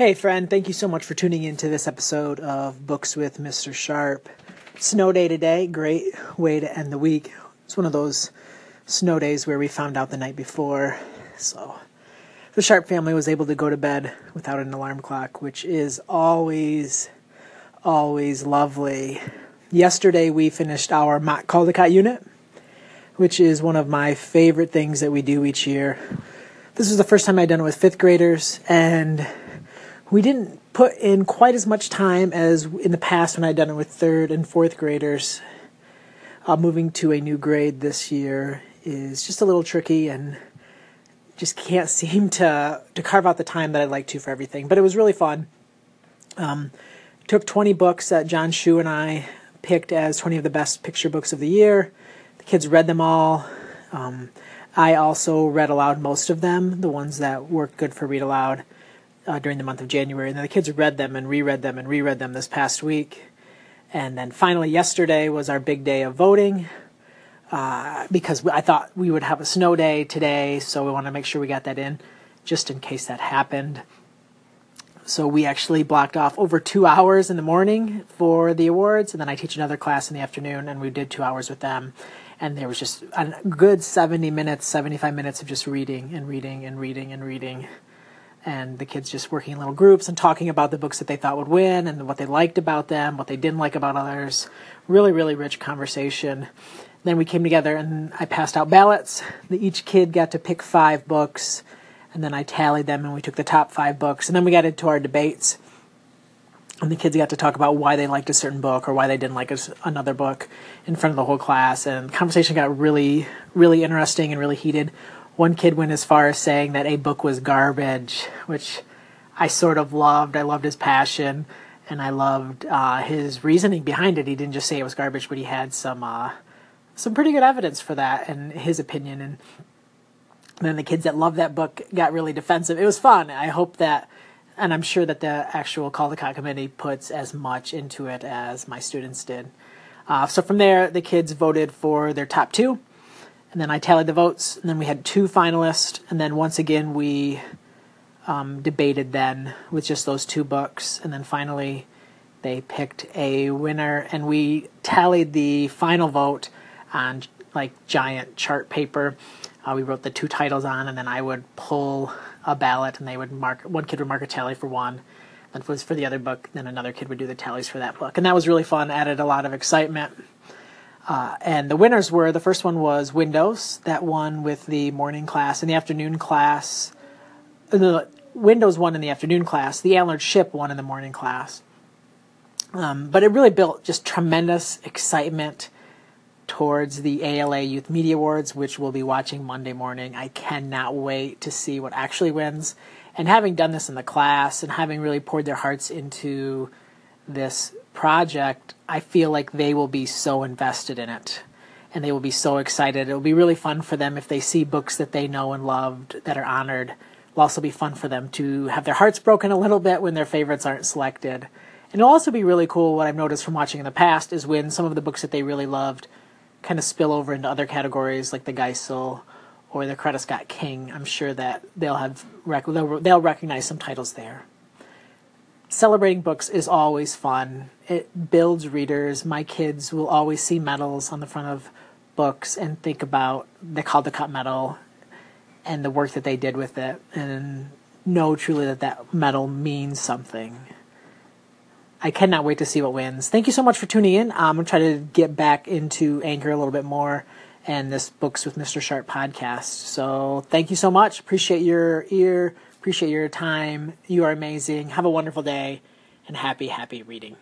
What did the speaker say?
Hey, friend, thank you so much for tuning into this episode of Books with Mr. Sharp. Snow day today, great way to end the week. It's one of those snow days where we found out the night before, so the Sharp family was able to go to bed without an alarm clock, which is always, always lovely. Yesterday, we finished our mock Caldecott unit, which is one of my favorite things that we do each year. This was the first time I'd done it with fifth graders, and we didn't put in quite as much time as in the past when I'd done it with third and fourth graders. Uh, moving to a new grade this year is just a little tricky and just can't seem to to carve out the time that I'd like to for everything. But it was really fun. Um, took 20 books that John Schu and I picked as 20 of the best picture books of the year. The kids read them all. Um, I also read aloud most of them, the ones that worked good for read aloud uh, during the month of January. And the kids read them and reread them and reread them this past week. And then finally, yesterday was our big day of voting uh, because I thought we would have a snow day today. So we want to make sure we got that in just in case that happened. So we actually blocked off over two hours in the morning for the awards, and then I teach another class in the afternoon, and we did two hours with them. And there was just a good 70 minutes, 75 minutes of just reading and reading and reading and reading and the kids just working in little groups and talking about the books that they thought would win and what they liked about them, what they didn't like about others. Really, really rich conversation. Then we came together and I passed out ballots. Each kid got to pick five books, and then I tallied them and we took the top five books. And then we got into our debates. And the kids got to talk about why they liked a certain book or why they didn't like another book in front of the whole class. And conversation got really, really interesting and really heated one kid went as far as saying that a book was garbage, which I sort of loved. I loved his passion, and I loved uh, his reasoning behind it. He didn't just say it was garbage, but he had some uh, some pretty good evidence for that and his opinion. And then the kids that loved that book got really defensive. It was fun. I hope that, and I'm sure that the actual Caldecott committee puts as much into it as my students did. Uh, so from there, the kids voted for their top two and then I tallied the votes, and then we had two finalists, and then once again we um, debated then with just those two books, and then finally they picked a winner, and we tallied the final vote on like giant chart paper. Uh, we wrote the two titles on, and then I would pull a ballot, and they would mark. One kid would mark a tally for one, and was for the other book. Then another kid would do the tallies for that book, and that was really fun. Added a lot of excitement. Uh, and the winners were the first one was Windows, that one with the morning class, and the afternoon class. The Windows won in the afternoon class. The Antlered Ship won in the morning class. Um, but it really built just tremendous excitement towards the ALA Youth Media Awards, which we'll be watching Monday morning. I cannot wait to see what actually wins. And having done this in the class and having really poured their hearts into this project, I feel like they will be so invested in it and they will be so excited. It'll be really fun for them if they see books that they know and loved that are honored. It'll also be fun for them to have their hearts broken a little bit when their favorites aren't selected. And it'll also be really cool. What I've noticed from watching in the past is when some of the books that they really loved kind of spill over into other categories like the Geisel or the Coretta Scott King. I'm sure that they'll have they'll, they'll recognize some titles there celebrating books is always fun. It builds readers. My kids will always see medals on the front of books and think about the Caldecott medal and the work that they did with it and know truly that that medal means something. I cannot wait to see what wins. Thank you so much for tuning in. I'm going to try to get back into Anchor a little bit more and this Books with Mr. Sharp podcast. So thank you so much. Appreciate your ear Appreciate your time. You are amazing. Have a wonderful day and happy, happy reading.